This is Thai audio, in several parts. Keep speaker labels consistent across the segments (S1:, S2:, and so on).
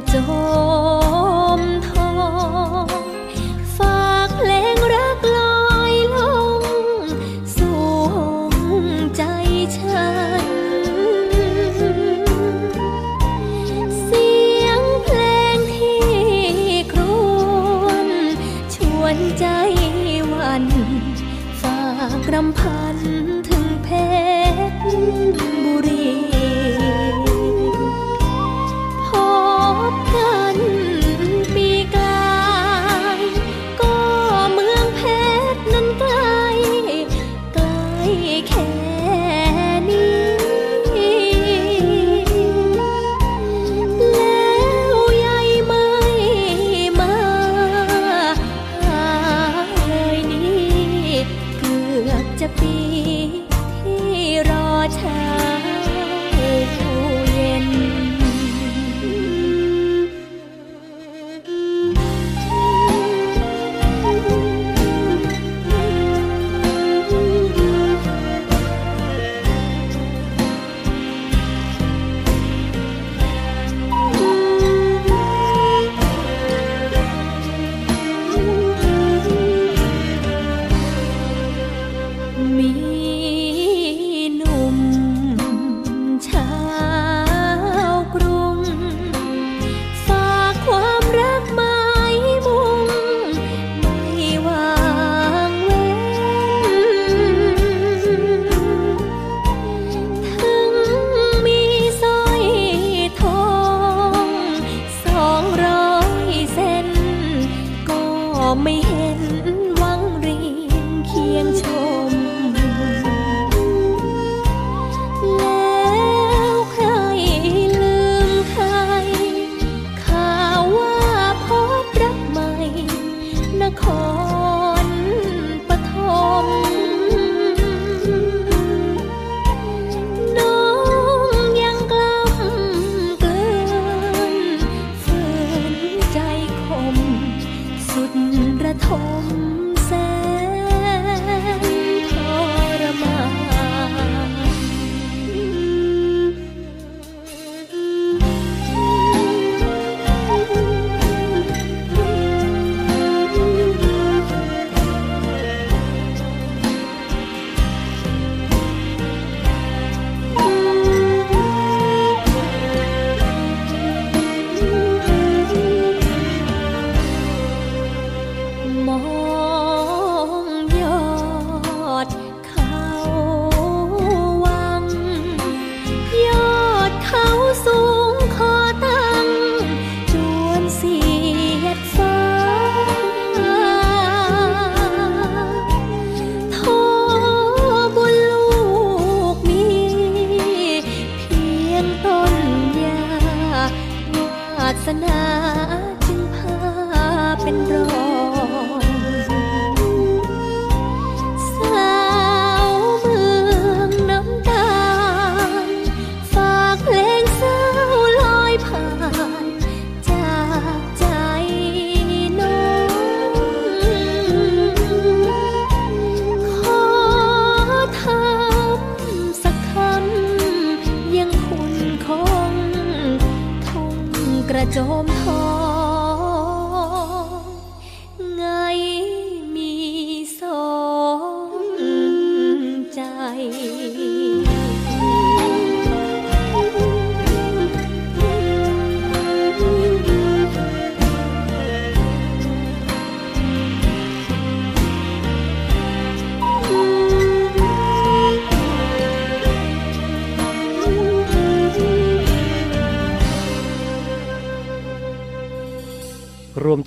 S1: ก ไม่ ระ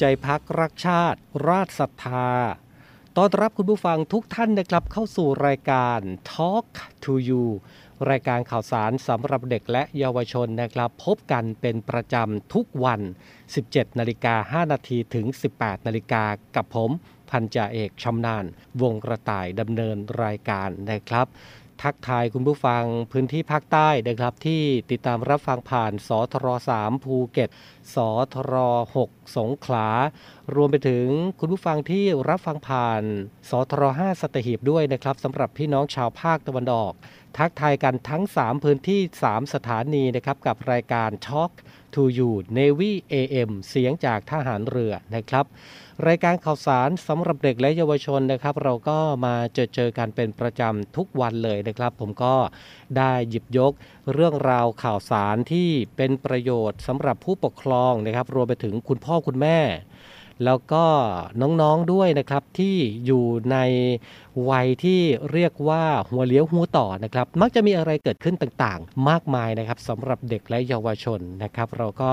S2: ใจ
S3: พักรักชาติ ราชศรัทธาต้อนรับคุณผู้ฟังทุกท่านนะครับเข้าสู่รายการ Talk to You รายการข่าวสารสำหรับเด็กและเยาวชนนะครับ พบกันเป็นประจำทุกวัน 17นาฬิกา5นาทีถึง 18นาฬิกากับผมพันจ่าเอกชำนาญ วงกระต่ายดำเนินรายการนะครับ ทักทายคุณผู้ฟังพื้นที่ภาคใต้นะครับที่ติดตามรับฟังผ่านสทร3ภูเก็ตสทร6สงขลา รวมไปถึงคุณผู้ฟังที่รับฟังผ่านสทร5สตหีบด้วยนะครับสำหรับพี่น้องชาวภาคตะวันออก ทักทายกันทั้ง 3 พื้นที่ 3 สถานีนะครับกับรายการ Talk to You Navy AM เสียงจากทหารเรือนะครับ รายการข่าวสารสำหรับเด็กและเยาวชนนะครับ เราก็มาเจอเจอกันเป็นประจำทุกวันเลยนะครับ ผมก็ได้หยิบยกเรื่องราวข่าวสารที่เป็นประโยชน์สำหรับผู้ปกครองนะครับ รวมไปถึงคุณพ่อคุณแม่ แล้วก็น้องๆด้วยนะครับที่อยู่ในวัยที่เรียกว่าหัวเลี้ยวหัวต่อนะครับ มักจะมีอะไรเกิดขึ้นต่างๆ มากมายนะครับสำหรับเด็กและเยาวชนนะครับ เราก็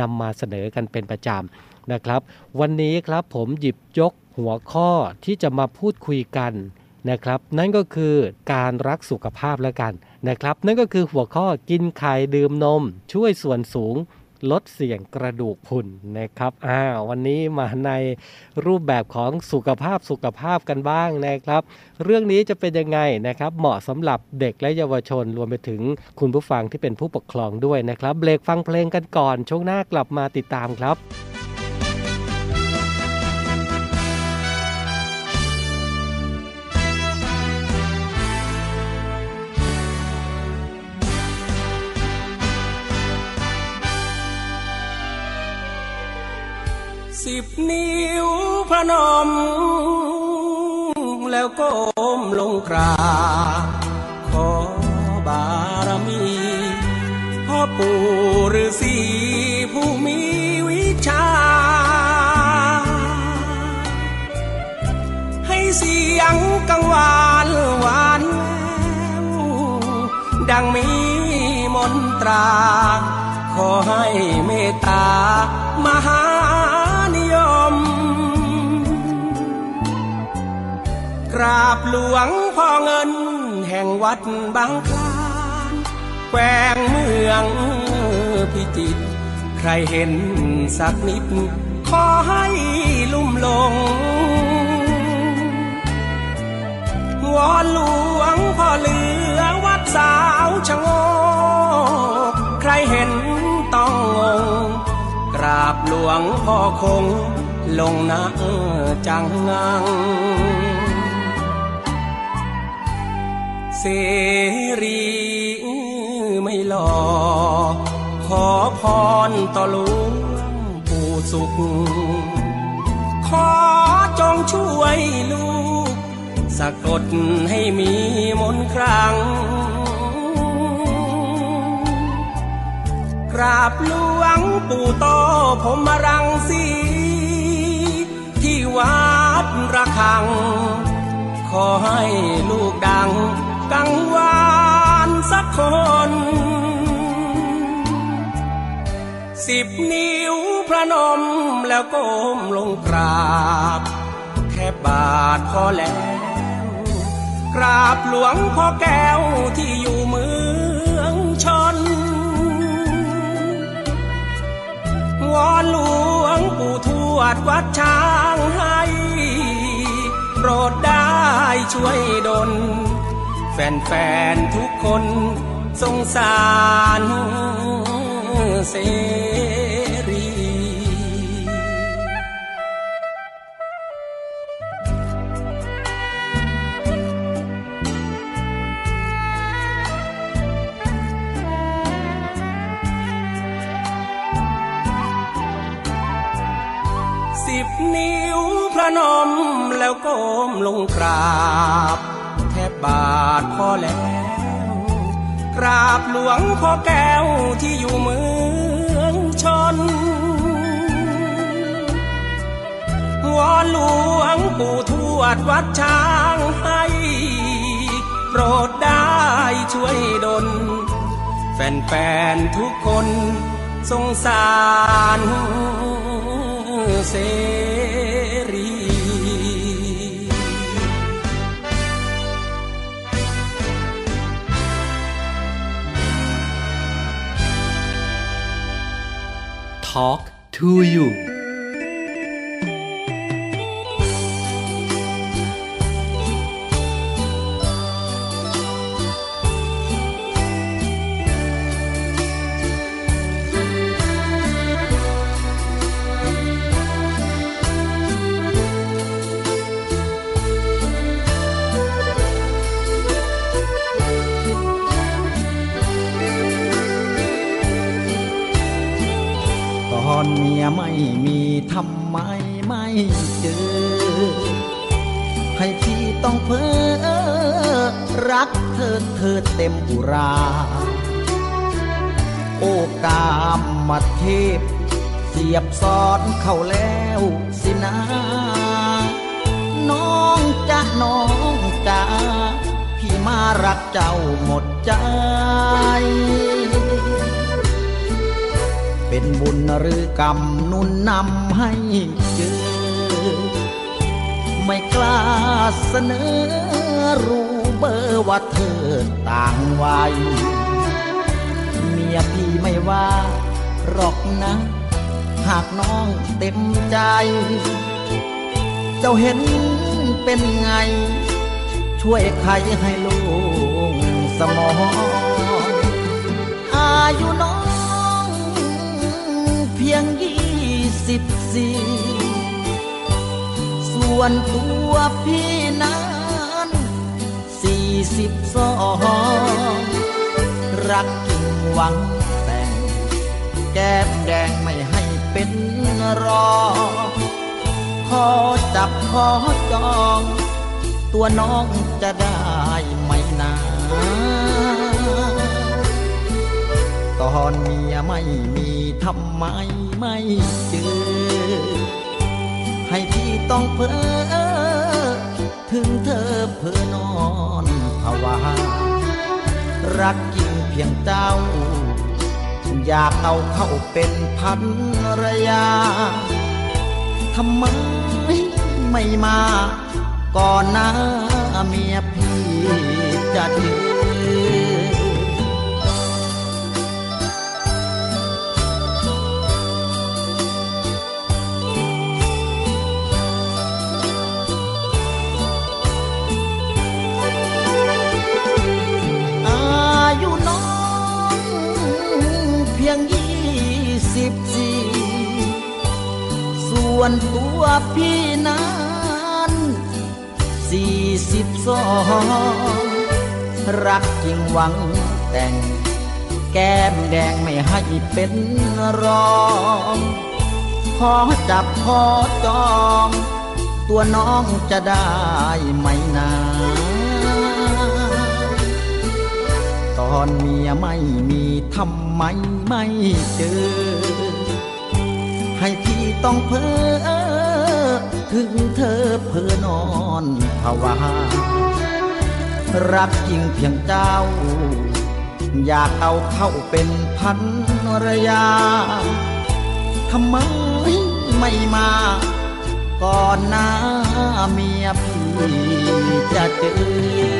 S3: นำมาเสนอกันเป็นประจำ นะครับ วันนี้ครับผมหยิบยกหัวข้อที่จะมาพูดคุยกันนะครับ นั่นก็คือการรักสุขภาพแล้วกันนะครับ นั่นก็คือหัวข้อกินไข่ดื่มนม ช่วยส่วนสูงลดเสี่ยงกระดูกพรุนนะครับอ่าวันนี้มาในรูปแบบของสุขภาพสุขภาพกันบ้างนะครับ เรื่องนี้จะเป็นยังไงนะครับ เหมาะสำหรับเด็กและเยาวชนรวมไปถึงคุณผู้ฟังที่เป็นผู้ปกครองด้วยนะครับเบรกฟังเพลงกันก่อน ช่วงหน้ากลับมาติดตามครับ
S4: สิบนิ้วพระนม แล้วก้มลงกราบขอบารมีพ่อปู่ฤาษีผู้มีวิชา ให้เสียงกังวานหวานแววดังมีมนตรา ขอให้เมตตามหา ราบหลวงพ่อเงิน แห่งวัดบางคลานแขวงเมืองพิจิตรใครเห็นสักนิด ขอให้ลุ่มลง วอนหลวงพ่อเหลือวัดสาวชะโงกใครเห็นต้องงง กราบหลวงพ่อคงลงนะจังงัง เสรีไม่หลอกขอพรต่อหลวงปู่สุข ขอจงช่วยลูก สะกดให้มีมนครั้ง กราบหลวงปู่โตผมมารังสีที่วัดระฆัง ขอให้ลูกดัง กังวานสักคน สิบนิ้วพระนมแล้วก้มลงกราบ แค่บาทพอแล้ว กราบหลวงพ่อแก้วที่อยู่เมืองชน วอนหลวงปู่ทวดวัดช้างให้โปรดได้ช่วยดล แฟนๆทุกคนสงสารเสรี
S2: เนิ้
S4: วพระนมแล้วก้มลงกราบ บาทพอแล้ว กราบหลวงพ่อแก้วที่อยู่เมืองชน วอนหลวงปู่ทวดวัดช้างให้ โปรดได้ช่วยดล แฟนๆทุกคนสงสารเส
S3: Talk to you
S5: สอนเข้าแล้วสินะ น้องจ้าน้องจ้าพี่มารักเจ้าหมดใจ เป็นบุญหรือกรรมนุนนำให้เจอ ไม่กล้าเสนอรู้เบอร์ว่าเธอต่างวัยเมียพี่ไม่ว่าหรอกนะ หากน้องเต็มใจ เจ้าเห็นเป็นไง ช่วยใครให้ลูกสมองอายุน้องเพียงยี่สิบสี่ส่วนตัวพี่นั้นสี่สิบสองรักจริงหวังแต่งแก้ม เป็นรอ ขอจับขอจอง ตัวน้องจะได้ไหมนาตอนเมียไม่มีทำไมไม่เจอ ให้พี่ต้องเพ้อถึงเธอเพ้อนอนภาวารักจริงเพียงเจ้า อยากเอาเข้าเป็นพันรยาทำไมไม่มา ก่อนหน้าเมียพี่จะถึง ส่วนตัวพี่นั้นสี่สิบสองรักจริงหวังแต่ง แก้มแดงไม่ให้เป็นรองขอจับขอจอง ตัวน้องจะได้ไหมนาตอนเมียไม่มีทำไมไม่เจอ ให้ ต้องเพ้อถึงเธอเพ้อนอนภาวารักจริงเพียงเจ้า อยากเอาเข้าเป็นพันรยาทำไมไม่มา ก่อนหน้าเมียพี่จะเจอ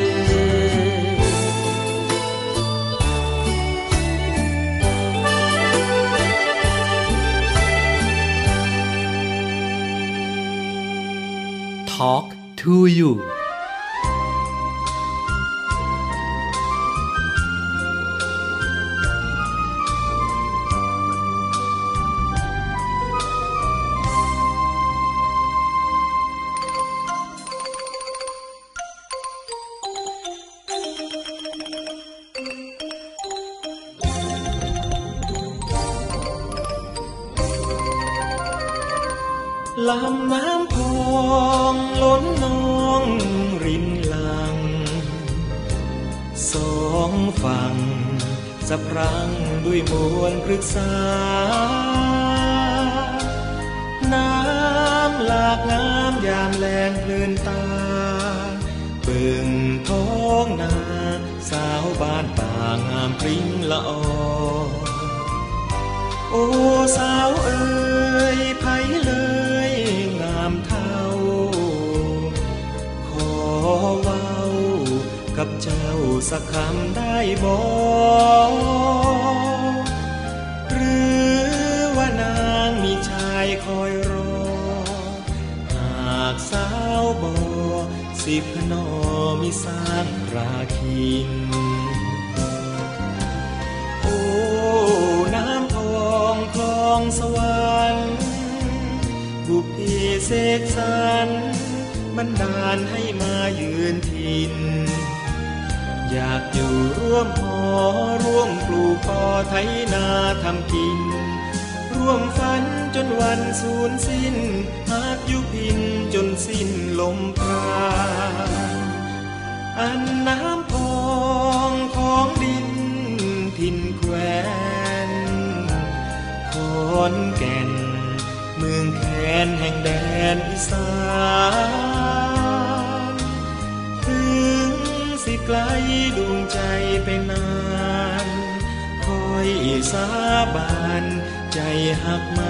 S3: Talk to you
S6: อันน้ำพองของดินถิ่นแควนขอนแก่น เมืองแคนแห่งแดนอีสานถึงสิไกลดวงใจไปนาน คอยสาบานใจหักมัน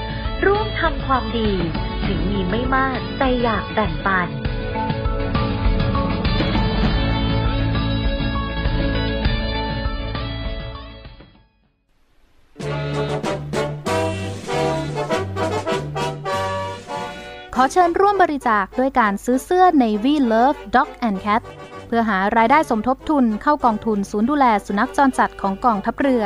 S7: ร่วมทำความดี ถึงมีไม่มากแต่อยากแบ่งปัน
S8: ขอเชิญร่วมบริจาคด้วยการซื้อเสื้อ Navy Love Dog and Cat เพื่อหารายได้สมทบทุนเข้ากองทุนศูนย์ดูแลสุนัขจรจัดของกองทัพเรือ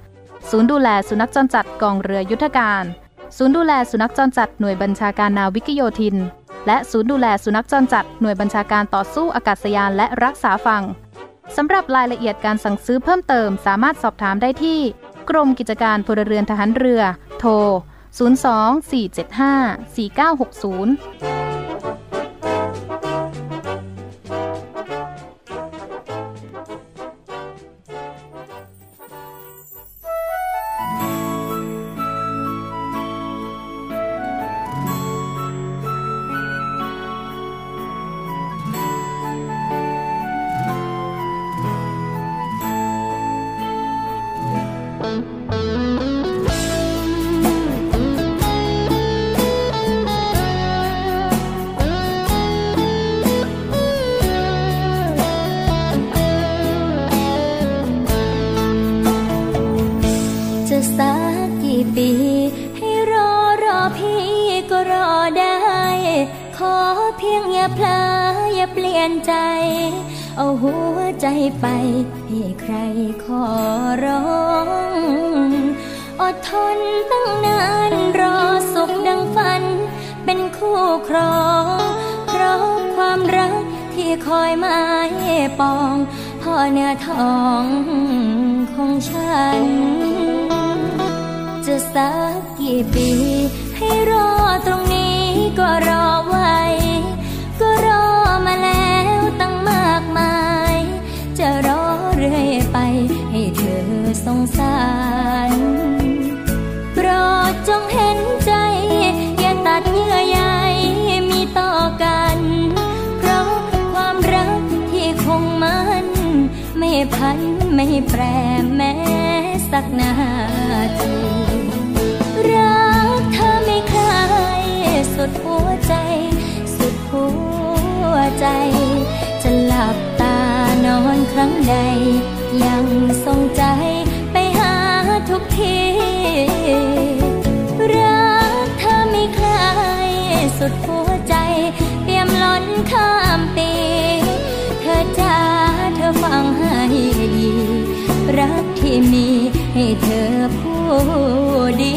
S8: ศูนย์ดูแลสุนัขจรจัดกองเรือยุทธการ ศูนย์ดูแลสุนัขจรจัดหน่วยบัญชาการนาวิกโยธิน และศูนย์ดูแลสุนัขจรจัดหน่วยบัญชาการต่อสู้อากาศยานและรักษาฝั่งสำหรับรายละเอียดการสั่งซื้อเพิ่มเติมสามารถสอบถามได้ที่ กรมกิจการพลเรือนทหารเรือ โทร 024754960
S2: พันไม่แปรแม้สักนาทีรักเธอไม่คลายสุดหัวใจ สุดหัวใจ จะหลับตานอนครั้งใด ยังทรงใจไปหาทุกทีรักเธอไม่คลายสุดหัวใจเตรียมล้นข้ามปี เธอจ้าเธอฟังให้ รักที่มีให้เธอผู้เดี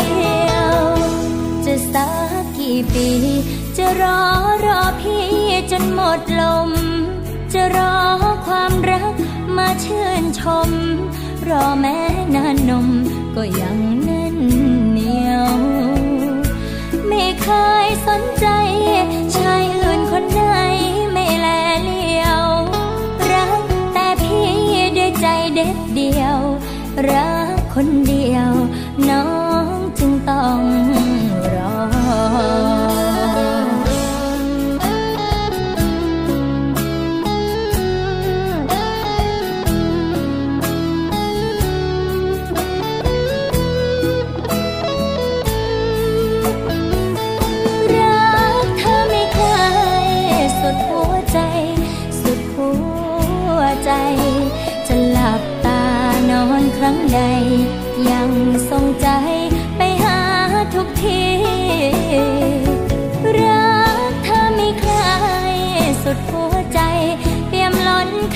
S2: ยว จะสักกี่ปี จะรอรอพี่จนหมดลม จะรอความรักมาชื่นชม รอแม้นานนมก็ยังแน่นเหนียว ไม่เคยสนใจ ใจเด็ดเดียว รักคนเดียว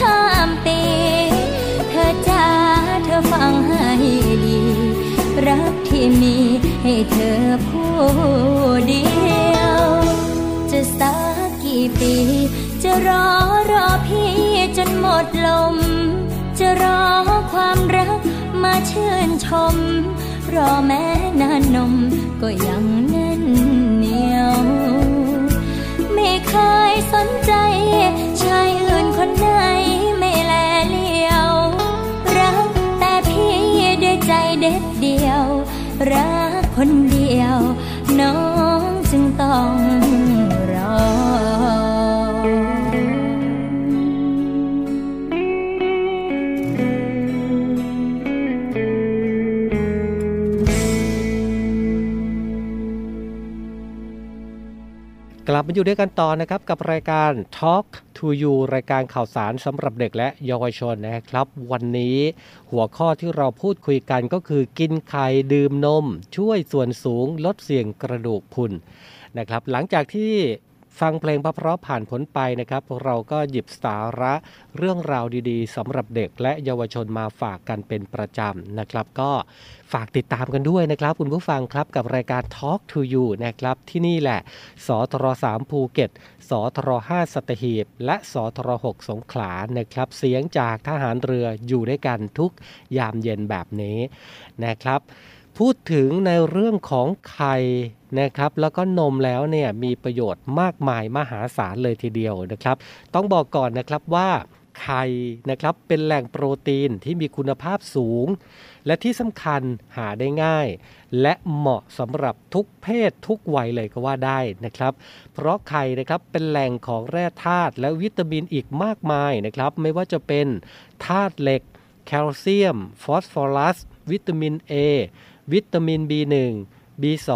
S2: ข้ามปีเธอจ้าเธอฟังให้ดี รักที่มีให้เธอผู้เดียว จะสักกี่ปี จะรอรอพี่จนหมดลม จะรอความรักมาชื่นชม รอแม้นานนมก็ยังแน่นเหนียว ไม่เคยสนใจ เด็ดเดียว รักคนเดียว ก
S3: ลับมาอยู่ด้วยกันต่อนะครับกับรายการ Talk to You รายการข่าวสารสำหรับเด็กและเยาวชนนะครับ วันนี้หัวข้อที่เราพูดคุยกันก็คือกินไข่ดื่มนม ช่วยส่วนสูงลดเสี่ยงกระดูกพรุนนะครับหลังจากที่ ฟังเพลงเพราะๆผ่านพ้นไปนะครับเราก็หยิบสาระเรื่องราวดีๆสำหรับเด็กและเยาวชนมาฝากกันเป็นประจำนะครับ ก็ฝากติดตามกันด้วยนะครับ คุณผู้ฟังครับกับรายการ Talk to You นะครับ ที่นี่แหละ สทร3ภูเก็ต สทร5สัตหีบ และสทร6สงขลานะครับ เสียงจากทหารเรืออยู่ด้วยกันทุกยามเย็นแบบนี้นะครับ พูดถึงในเรื่องของไข่ นะครับแล้วก็นมแล้วเนี่ยมีประโยชน์มากมายมหาศาลเลยทีเดียวนะครับ ต้องบอกก่อนนะครับว่าไข่นะครับเป็นแหล่งโปรตีนที่มีคุณภาพสูง และที่สำคัญหาได้ง่าย และเหมาะสำหรับทุกเพศทุกวัยเลยก็ว่าได้นะครับ เพราะไข่นะครับเป็นแหล่งของแร่ธาตุและวิตามินอีกมากมายนะครับ ไม่ว่าจะเป็นธาตุเหล็ก แคลเซียม ฟอสฟอรัส วิตามิน A วิตามิน B1 B2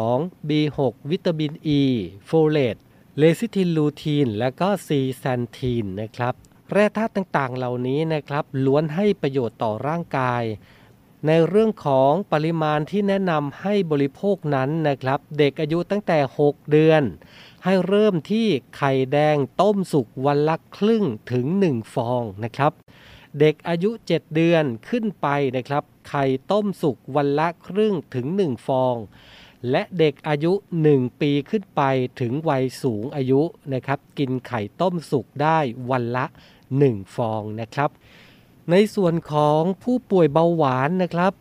S3: B6 วิตามิน E โฟเลตเลซิทินลูทีน และก็ซีแซนทีนนะครับแร่ธาตุต่างๆ เหล่านี้นะครับล้วนให้ประโยชน์ต่อร่างกาย ในเรื่องของปริมาณที่แนะนำให้บริโภคนั้นนะครับ เด็กอายุตั้งแต่ 6 เดือน ให้เริ่มที่ไข่แดงต้มสุกวันละครึ่งถึง 1 ฟองนะครับ เด็กอายุ 7 เดือนขึ้นไปนะครับ ไข่ต้มสุกวันละครึ่งถึง 1 ฟอง และเด็กอายุ 1 ปีขึ้นไปถึงวัยสูงอายุนะครับ กินไข่ต้มสุกได้วันละ 1 ฟองนะครับ ในส่วนของผู้ป่วยเบาหวานนะครับ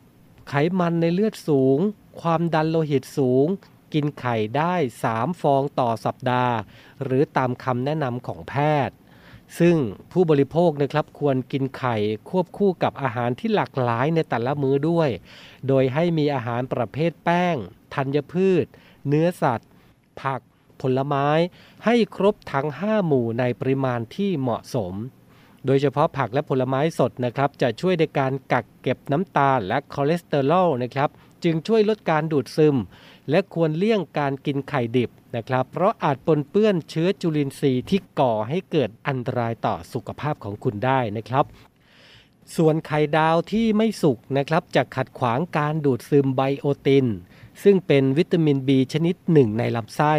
S3: ไขมันในเลือดสูง ความดันโลหิตสูง กินไข่ได้ 3 ฟองต่อสัปดาห์ หรือตามคำแนะนำของแพทย์ ซึ่งผู้บริโภคนะครับควรกินไข่ควบคู่กับอาหารที่หลากหลายในแต่ละมื้อด้วย โดยให้มีอาหารประเภทแป้ง ธัญพืช เนื้อสัตว์ ผัก ผลไม้ ให้ครบทั้ง 5 หมู่ในปริมาณที่เหมาะสม โดยเฉพาะผักและผลไม้สดนะครับ จะช่วยในการกักเก็บน้ำตาลและคอเลสเตอรอลนะครับ จึงช่วยลดการดูดซึม และควรเลี่ยงการกินไข่ดิบนะครับ เพราะอาจปนเปื้อนเชื้อจุลินทรีย์ที่ก่อให้เกิดอันตรายต่อสุขภาพของคุณได้นะครับส่วนไข่ดาวที่ไม่สุกนะครับจะขัดขวางการดูดซึมไบโอติน ซึ่งเป็นวิตามิน B ชนิดหนึ่งในลำไส้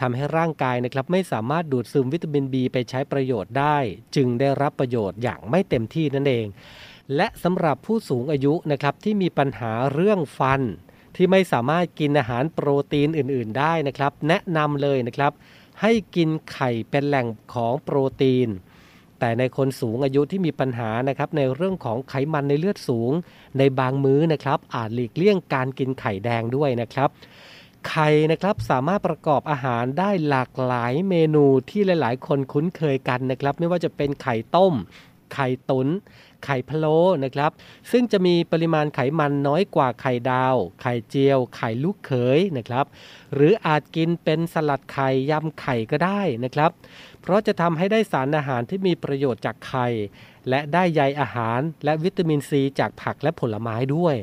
S3: ทำให้ร่างกายนะครับไม่สามารถดูดซึมวิตามิน B ไปใช้ประโยชน์ได้ จึงได้รับประโยชน์อย่างไม่เต็มที่นั่นเอง และสำหรับผู้สูงอายุนะครับที่มีปัญหาเรื่องฟัน ที่ไม่สามารถกินอาหารโปรตีนอื่น ๆ ได้นะครับ แนะนำเลยนะครับ ให้กินไข่เป็นแหล่งของโปรตีน แต่ในคนสูงอายุที่มีปัญหานะครับในเรื่องของไขมันในเลือดสูง ในบางมื้อนะครับอาจหลีกเลี่ยงการกินไข่แดงด้วยนะครับไข่นะครับสามารถประกอบอาหารได้หลากหลายเมนูที่หลาย ๆ คนคุ้นเคยกันนะครับ ไม่ว่าจะเป็นไข่ต้ม ไข่ตุนไข่พะโล้นะครับ ซึ่งจะมีปริมาณไขมันน้อยกว่าไข่ดาว ไข่เจียว ไข่ลูกเขยนะครับ หรืออาจกินเป็นสลัดไข่ยำไข่ก็ได้นะครับ เพราะจะทำให้ได้สารอาหารที่มีประโยชน์จากไข่ และได้ใยอาหารและวิตามินซีจากผักและผลไม้ด้วย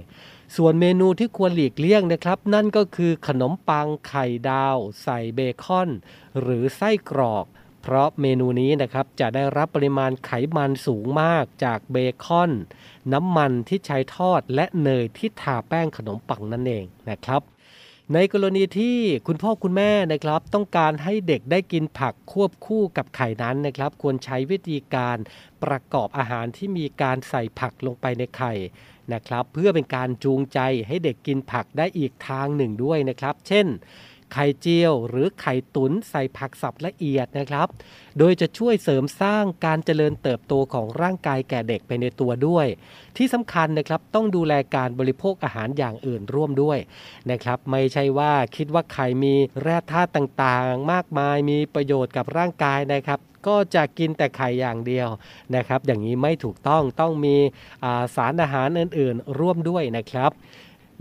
S3: ส่วนเมนูที่ควรหลีกเลี่ยงนะครับ นั่นก็คือขนมปังไข่ดาว ใส่เบคอน หรือไส้กรอก เพราะเมนูนี้นะครับจะได้รับปริมาณไขมันสูงมากจากเบคอน น้ำมันที่ใช้ทอดและเนยที่ทาแป้งขนมปังนั่นเองนะครับ ในกรณีที่คุณพ่อคุณแม่นะครับต้องการให้เด็กได้กินผักควบคู่กับไข่นั้นนะครับ ควรใช้วิธีการประกอบอาหารที่มีการใส่ผักลงไปในไข่นะครับ เพื่อเป็นการจูงใจให้เด็กกินผักได้อีกทางหนึ่งด้วยนะครับ เช่น ไข่เจียว หรือไข่ตุนใส่ผักสับละเอียดนะครับ โดยจะช่วยเสริมสร้างการเจริญเติบโตของร่างกายแก่เด็กไปในตัวด้วย ที่สำคัญนะครับต้องดูแลการบริโภคอาหารอย่างอื่นร่วมด้วยนะครับไม่ใช่ว่าคิดว่าไข่มีแร่ธาตุต่างๆ มากมายมีประโยชน์กับร่างกายนะครับก็จะกินแต่ไข่อย่างเดียวนะครับ อย่างนี้ไม่ถูกต้องต้องมีาสารอาหารอื่นๆ ร่วมด้วยนะครับ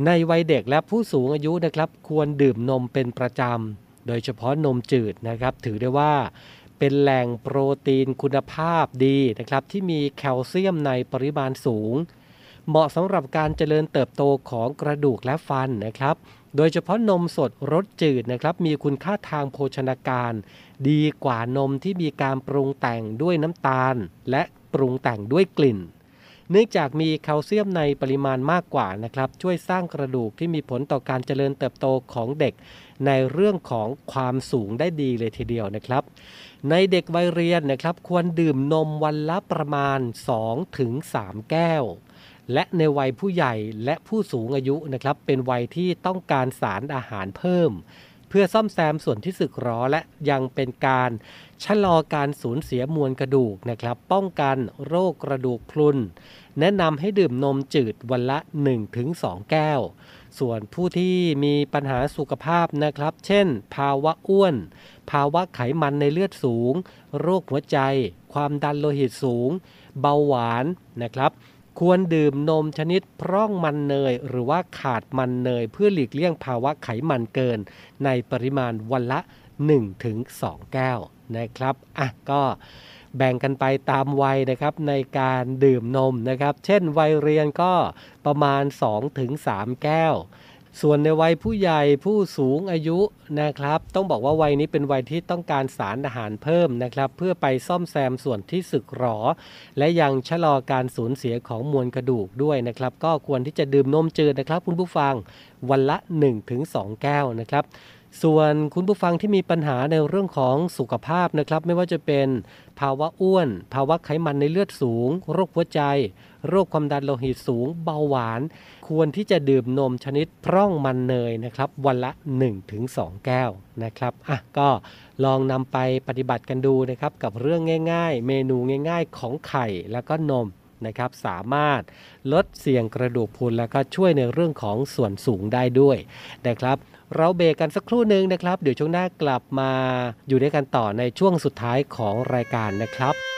S3: ในวัยเด็กและผู้สูงอายุนะครับควรดื่มนมเป็นประจำ โดยเฉพาะนมจืดนะครับ ถือได้ว่าเป็นแหล่งโปรตีนคุณภาพดีนะครับ ที่มีแคลเซียมในปริมาณสูง เหมาะสำหรับการเจริญเติบโตของกระดูกและฟันนะครับ โดยเฉพาะนมสดรสจืดนะครับ มีคุณค่าทางโภชนาการ ดีกว่านมที่มีการปรุงแต่งด้วยน้ำตาล และปรุงแต่งด้วยกลิ่น เนื่องจากมีแคลเซียมในปริมาณมากกว่านะครับช่วยสร้างกระดูกที่มีผลต่อการเจริญเติบโตของเด็ก ในเรื่องของความสูงได้ดีเลยทีเดียวนะครับ ในเด็กวัยเรียนนะครับควรดื่มนมวันละประมาณ 2-3 แก้วและในวัยผู้ใหญ่และผู้สูงอายุนะครับ เป็นวัยที่ต้องการสารอาหารเพิ่ม เพื่อซ่อมแซมส่วนที่สึกหรอและยังเป็นการ ชะลอการสูญเสียมวลกระดูกนะครับ ป้องกันโรคกระดูกพรุน แนะนำให้ดื่มนมจืดวันละ 1-2 แก้ว ส่วนผู้ที่มีปัญหาสุขภาพนะครับ เช่น ภาวะอ้วน ภาวะไขมันในเลือดสูง โรคหัวใจ ความดันโลหิตสูง เบาหวานนะครับควรดื่มนมชนิดพร่องมันเนย หรือว่าขาดมันเนย เพื่อหลีกเลี่ยงภาวะไขมันเกิน ในปริมาณวันละ 1-2 แก้ว นะครับอะก็แบ่งกันไปตามวัยนะครับในการดื่มนมนะครับ เช่นวัยเรียนก็ประมาณ 2-3 แก้ว ส่วนในวัยผู้ใหญ่ผู้สูงอายุนะครับ ต้องบอกว่าวัยนี้เป็นวัยที่ต้องการสารอาหารเพิ่มนะครับ เพื่อไปซ่อมแซมส่วนที่สึกหรอ และยังชะลอการสูญเสียของมวลกระดูกด้วยนะครับ ก็ควรที่จะดื่มนมจืดนะครับคุณผู้ฟังวันละ 1-2 แก้วนะครับ ส่วนคุณผู้ฟังที่มีปัญหาในเรื่องของสุขภาพนะครับ ไม่ว่าจะเป็นภาวะอ้วน ภาวะไขมันในเลือดสูง โรคหัวใจ โรคความดันโลหิตสูง เบาหวาน ควรที่จะดื่มนมชนิดพร่องมันเนยนะครับ วันละ 1-2 แก้วนะครับอะก็ลองนำไปปฏิบัติกันดูนะครับ กับเรื่องง่าย ๆ เมนูง่าย ๆ ของไข่แล้วก็นม นะครับสามารถลดเสี่ยงกระดูกพรุนแล้วก็ช่วยในเรื่องของส่วนสูงได้ด้วยนะครับเราเบรกกันสักครู่หนึ่งนะครับ เดี๋ยวช่วงหน้ากลับมาอยู่ด้วยกันต่อในช่วงสุดท้ายของรายการนะครับ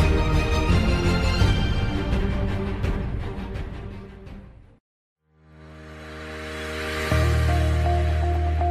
S9: 4584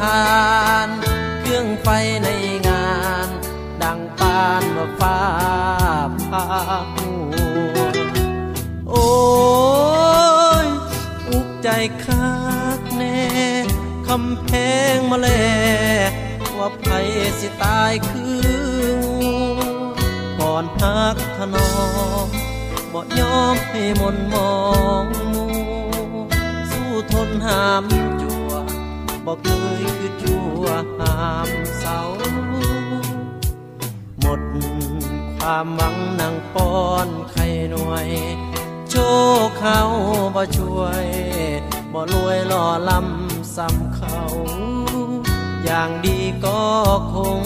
S10: คาร เครื่องไฟในงาน ดังปานว่าฟ้าพาหัวโอ้ยอุกใจคักแน่คำแพงมาแลว่าไผสิตายคืองูก่อนพักถนอมบ่ยอมให้มนมองมูสู้ทนหามจัวบ่เคยคือจัวหามเสา หมดความหวังนังป้อนไข่หน่วย โชคเขาบ่ช่วย บ่รวยล่อลำซ้ำเขา อย่างดีก็คง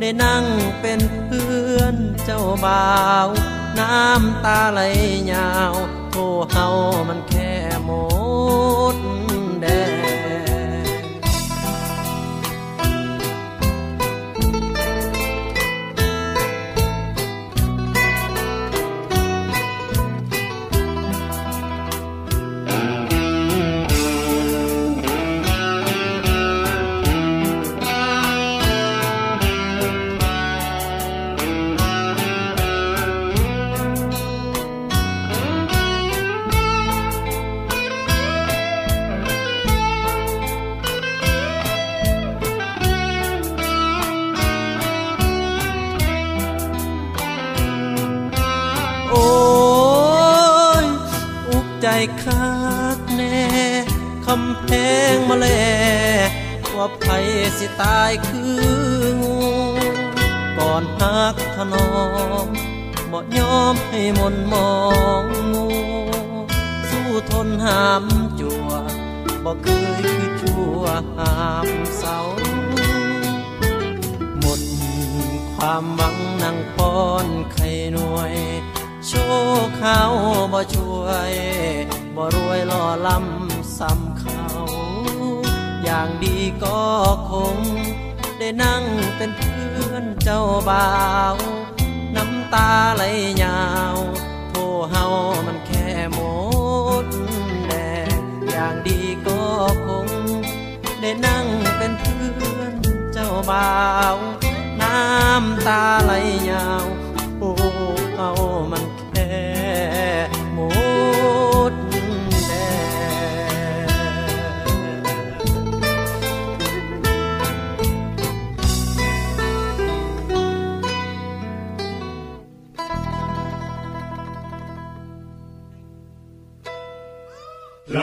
S10: ได้นั่งเป็นเพื่อนเจ้าบ่าว น้ำตาไหลยาว โทเฮามันแค่ งมาแลว่าไผสิตายคืองูก่อนพักถนอมบ่ยอมให้มนมองงูสู้ทนหามจัวบอกเคยคือชั่วหามเสาหมดความหวังนั่งปอนไข่หน่วย โชคเขาบ่ช่วยบ่รวยล่อลำซ้ำเขา อย่างดีก็คง ได้นั่งเป็นเพื่อนเจ้าบ่าว น้ำตาไหลยาวโทเฮามันแค่หมดแดงอย่างดีก็คง ได้นั่งเป็นเพื่อนเจ้าบ่าว น้ำตาไหลยาวโอ้เอามัน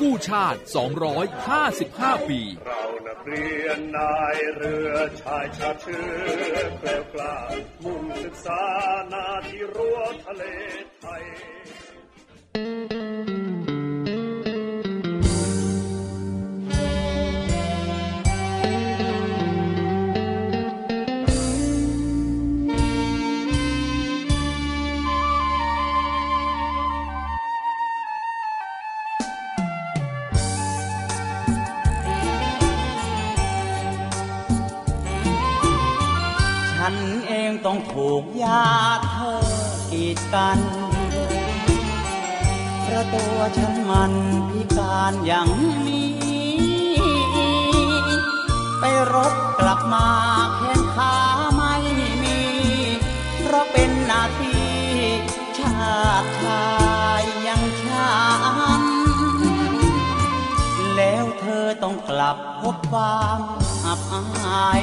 S9: กู้ชาติ 255 ปี
S11: เรานักเรียนนายเรือชายชาเชื้อเกลียวกล้ามุ่งศึกษานาที่รั้วทะเลไทย
S5: ถูกญาติเธอกีดกันเพราะตัวฉันมันพิการอย่างนี้ ไปรบกลับมาแขนขาไม่มี เพราะเป็นหน้าที่ชาติชายยังฉันแล้วเธอต้องกลับพบความอับอาย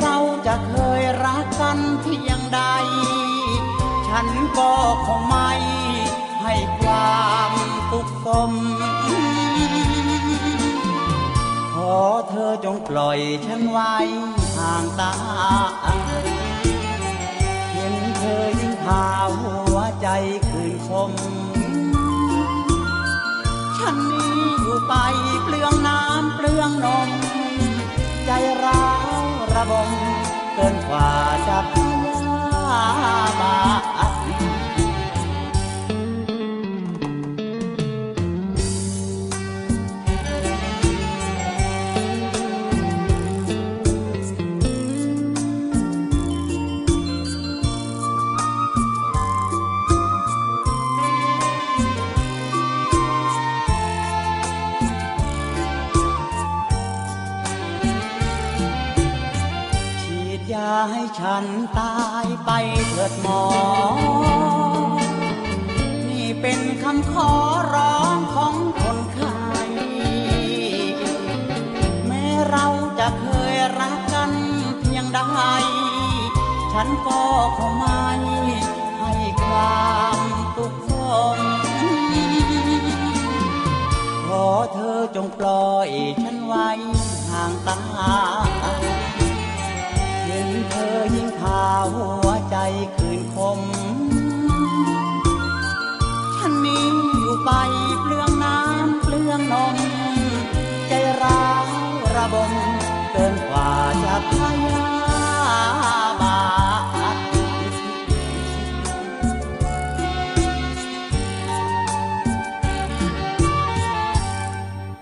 S5: เราจะเคยรักกันเพียงใด ฉันก็คงไม่ให้ความตุกสม ขอเธอจงปล่อยฉันไว้ห่างตา เห็นเธอยิ่งพาหัวใจคืนคม ฉันนี้อยู่ไปเปลืองน้ำเปลืองนมยายรา ระบมเกินกว่าจะพาบา ให้ฉันตายไปเถิดหมอ นี่เป็นคำขอร้องของคนไข้แม้เราจะเคยรักกันเพียงใด ฉันก็คงไม่ให้ความทุกข์ทนขอเธอจงปล่อยฉันไว้ห่างตา พาหัวใจคืนคม ฉันนี้อยู่ไปเปลืองน้ำเปลืองนม ใจร้าวระบมเกินกว่าจะพยาบาท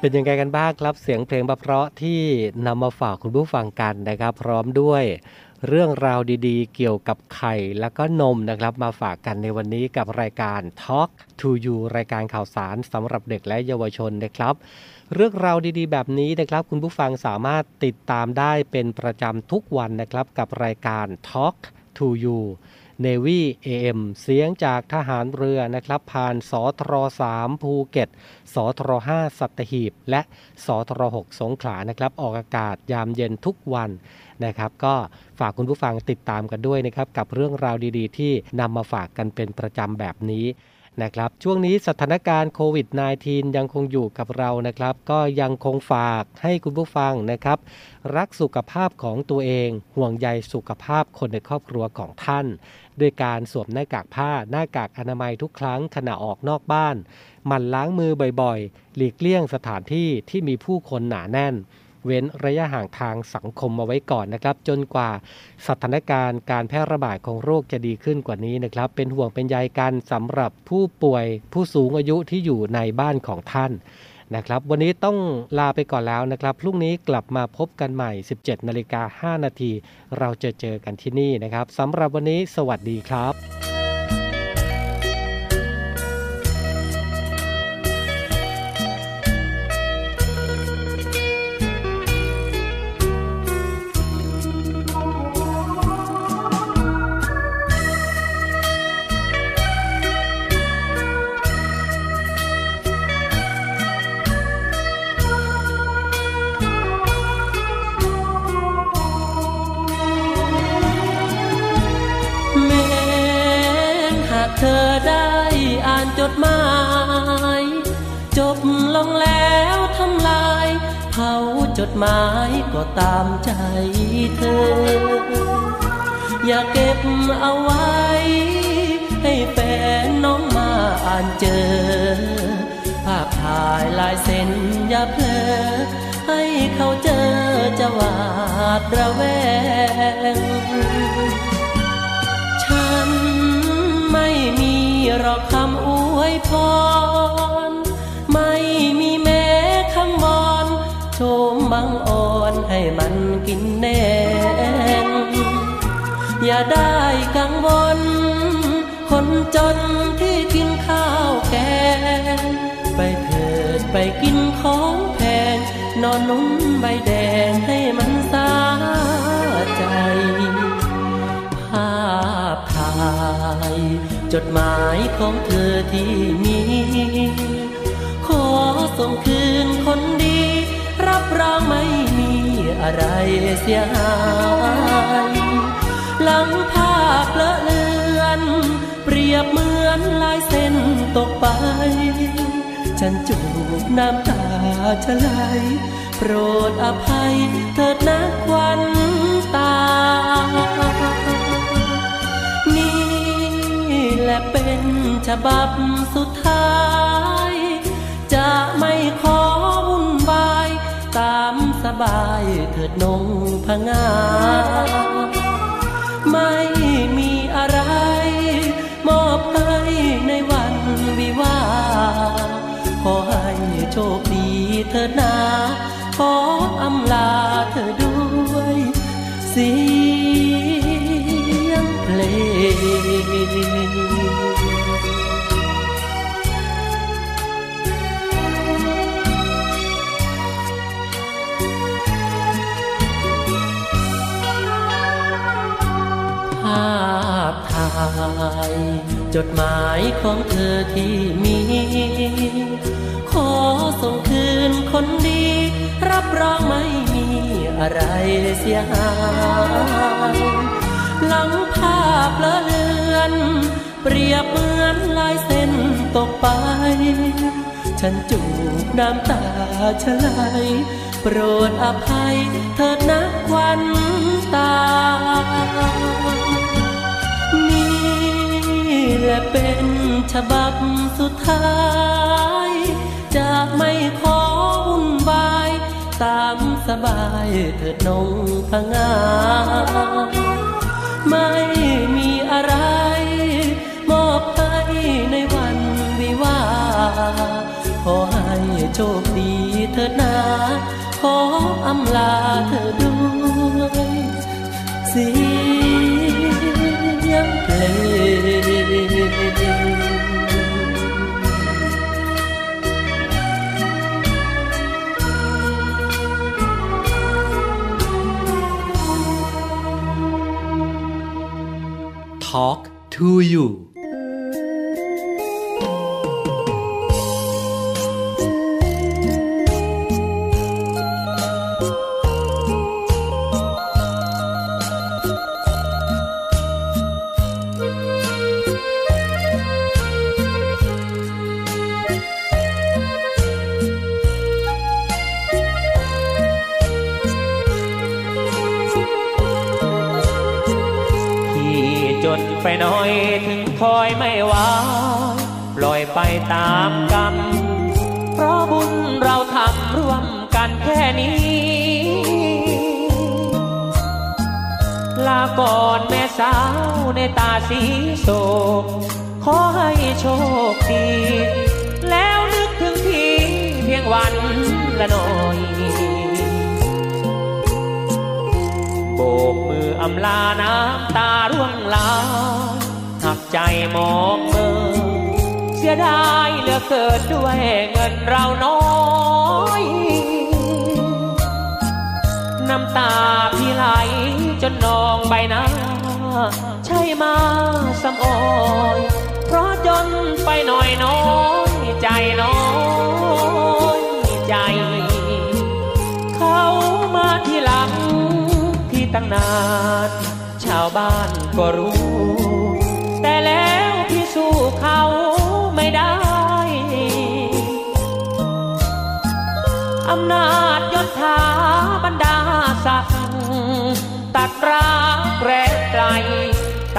S3: เป็นยังไงกันบ้างครับเสียงเพลงเพราะที่นำมาฝากคุณผู้ฟังกันนะครับ พร้อมด้วย เรื่องราวดีๆ เกี่ยวกับไข่แล้วก็นมนะครับ มาฝากกันในวันนี้กับรายการ Talk to You รายการข่าวสารสำหรับเด็กและเยาวชนนะครับเรื่องราวดีๆ แบบนี้นะครับ คุณผู้ฟังสามารถติดตามได้เป็นประจำทุกวันนะครับ กับรายการ Talk to You Navy AM เสียงจากทหารเรือนะครับ ผ่านสทร3ภูเก็ตสทร5สัตหีบ และสทร6สงขลานะครับ ออกอากาศยามเย็นทุกวันนะครับ ก็ฝากคุณผู้ฟังติดตามกันด้วยนะครับ กับเรื่องราวดีๆ ที่นำมาฝากกันเป็นประจำแบบนี้นะครับช่วงนี้สถานการณ์โควิด -19 ยังคงอยู่กับเรานะครับ ก็ยังคงฝากให้คุณผู้ฟังนะครับ รักสุขภาพของตัวเองห่วงใยสุขภาพคนในครอบครัวของท่าน ด้วยการสวมหน้ากากผ้าหน้ากากอนามัยทุกครั้งขณะออกนอกบ้าน หมั่นล้างมือบ่อยๆ หลีกเลี่ยงสถานที่ที่มีผู้คนหนาแน่น เว้นระยะห่างทางสังคมมาไว้ก่อนนะครับ จนกว่าสถานการณ์การแพร่ระบาดของโรคจะดีขึ้นกว่านี้นะครับ เป็นห่วงเป็นใยกันสำหรับผู้ป่วยผู้สูงอายุที่อยู่ในบ้านของท่าน นะครับ วันนี้ต้องลาไปก่อนแล้วนะครับพรุ่งนี้กลับมาพบกันใหม่ 17นาฬิกา5นาทีเราจะเจอกันที่นี่นะครับสำหรับวันนี้สวัสดีครับ
S1: จดหมายก็ตามใจเธอ อย่าเก็บเอาไว้ ให้แฟนน้องมาอ่านเจอ ภาพถ่ายลายเซ็นอย่าเพลอให้เขาเจอจะหวาดระแวง ฉันไม่มีหรอกคำอวยพร บังอ่อนให้มันกินแน่งอย่าได้กังวล คนจนที่กินข้าวแกง ไปเถิดไปกินของแพง นอนนุ่มใบแดงให้มันสาใจภาพถ่ายจดหมายของเธอที่มี ขอส่งคืนคนดี ไม่มีอะไรเสียหายหลังภาพเลอะเลือน เปรียบเหมือนลายเส้นตกไป ฉันจูบน้ำตาจะไหลโปรดอภัยเถิดนะควันตา นี่แหละเป็นฉบับสุดท้าย จะไม่ขอวุ่น ตามสบายเถิดนงพงา ไม่มีอะไร มอบให้ในวันวิวา ขอให้โชคดีเธอนาขออำลาเธอด้วย เสียงเพลง จดหมายของเธอที่มี ขอส่งคืนคนดี รับรองไม่มีอะไรเสียหายหลังภาพละเลือน เปรียบเหมือนลายเส้นตกไป ฉันจูบน้ำตาฉลายโปรดอภัยเถิดนักวันตา และเป็นฉบับสุดท้าย จะไม่ขอวุ่นวาย ตามสบายเถิดนงพงาไม่มีอะไร มอบให้ในวันวิวาขอให้โชคดีเถิดนาขออำลาเธอด้วยสี
S3: Talk to you
S12: จดไปหน่อยถึงคอยไม่ไหวปล่อยไปตามกรรม เพราะบุญเราทำร่วมกันแค่นี้ ลาก่อนแม่สาวในตาสีโศก ขอให้โชคดี แล้วนึกถึงพี่เพียงวันละหน่อย โบกมืออำลาน้ำตาร่วงลาหักใจมองเมื่อเสียดายเหลือเกินด้วยเงินเราน้อยน้ำตาพี่ไหลจนนองใบหน้าใช่มาสำออย เพราะจนไปหน่อยน้อย ตั้งนาน ชาวบ้านก็รู้ แต่แล้วพี่สู้เขาไม่ได้ อำนาจยศถาบรรดาศักดิ์ตัดรักแรกไกล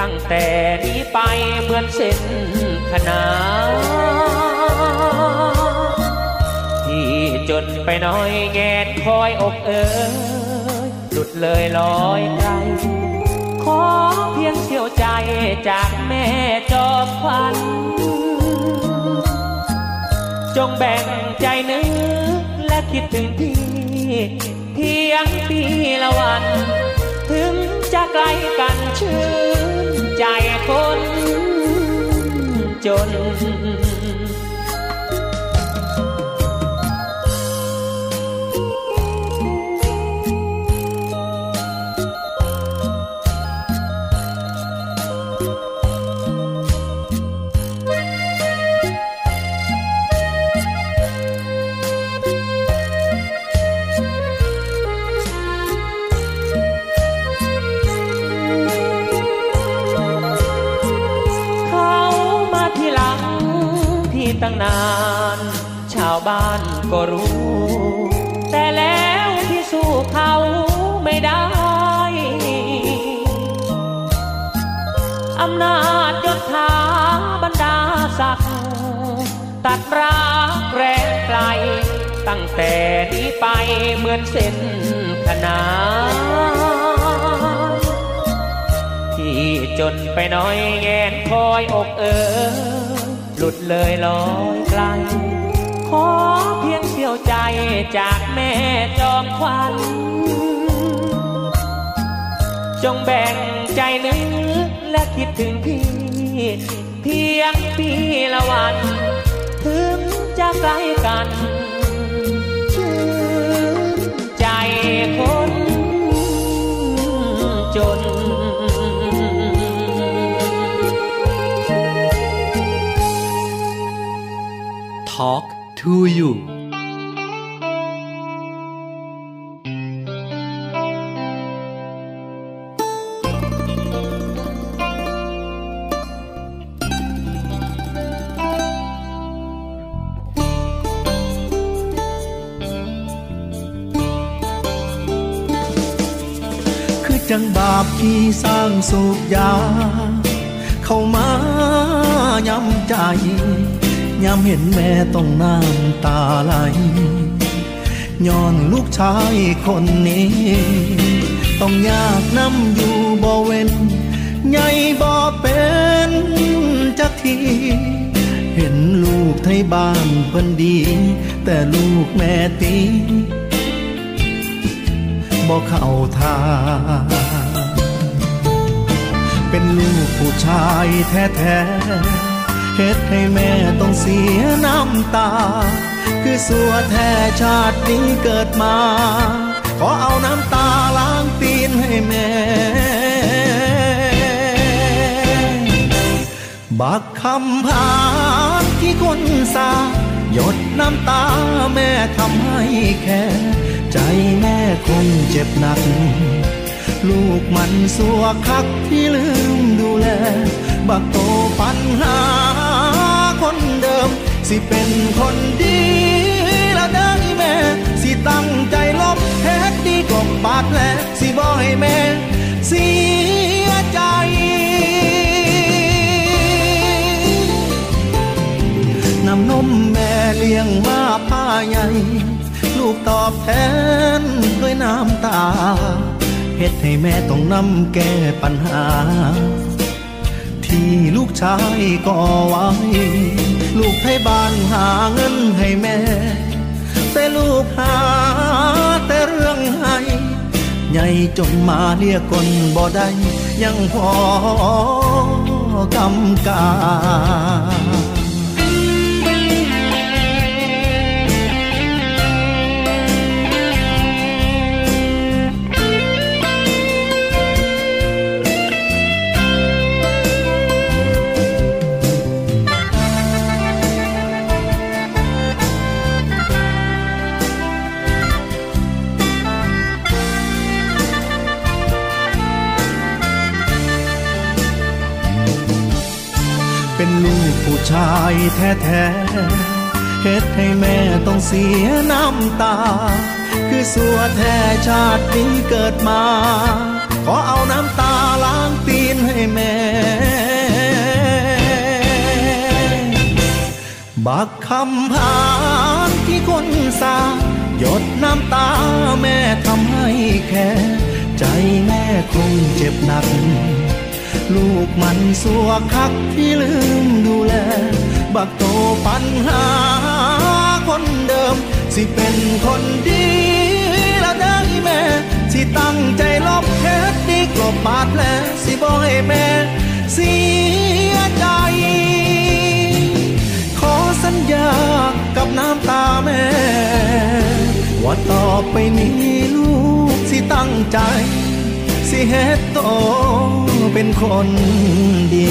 S12: ตั้งแต่นี้ไปเหมือนเส้นขนานที่จนไปน้อยแงนคอยอกเอ๋ย หลุดเลยลอยไกลขอเพียงเสียวใจจากแม่จอมควัน จงแบ่งใจนึกและคิดถึงพี่เพียงปีละวัน ถึงจะไกลกันชื่นใจคนจน มายำ
S13: ใจยำเห็นแม่ต้องน้ำตาไหลย้อนลูกชายคนนี้ ต้องยากน้ำอยู่บ่เว้นใหญ่บ่เป็นจักที เห็นลูกไทยบ้านเพิ่นดี แต่ลูกแม่ตีบ่เข้าทาง เป็นลูกผู้ชายแท้ๆเฮ็ดให้แม่ต้องเสียน้ำตา คือสัวแท้ชาตินี้เกิดมา ขอเอาน้ำตาล้างตีนให้แม่ บักคำพานที่คนสาหยดน้ำตาแม่ทำให้แค่ ใจแม่คงเจ็บหนัก ลูกมันสัวคักที่ลืมดูแล บักโตปัญหาคนเดิม สิเป็นคนดีละได้แม่ สิตั้งใจลบแท้ดีกบบาดแผลสิบ่ให้แม่เสียใจนำนมแม่เลี้ยงมาผ้าใหญ่ ลูกตอบแทนด้วยน้ำตา เฮ็ดให้แม่ต้องนำแก้ปัญหา ที่ลูกชายก่อไว้ ลูกไทยบ้านหาเงินให้แม่ แต่ลูกหาแต่เรื่องให้ใหญ่จนมาเรียกคนบ่ได้ยังพอกำกา แท้ๆเฮ็ดให้แม่ต้องเสียน้ำตา คือสัวแท้ชาตินี้เกิดมา ขอเอาน้ำตาล้างตีนให้แม่ บักคำพานที่คนสาหยดน้ำตาแม่ทำให้แค่ ใจแม่คงเจ็บหนัก ลูกมันสัวคักที่ลืมดูแล บักโตปัญหาคนเดิม สิเป็นคนดีและได้แม่ สิตั้งใจลบเท็ดดีกลบบาดแผลสิบ่ให้แม่เสียใจ ขอสัญญากับน้ำตาแม่ ว่าต่อไปนี้ลูกสิตั้งใจ สิเฮ็ดโตเป็นคนดี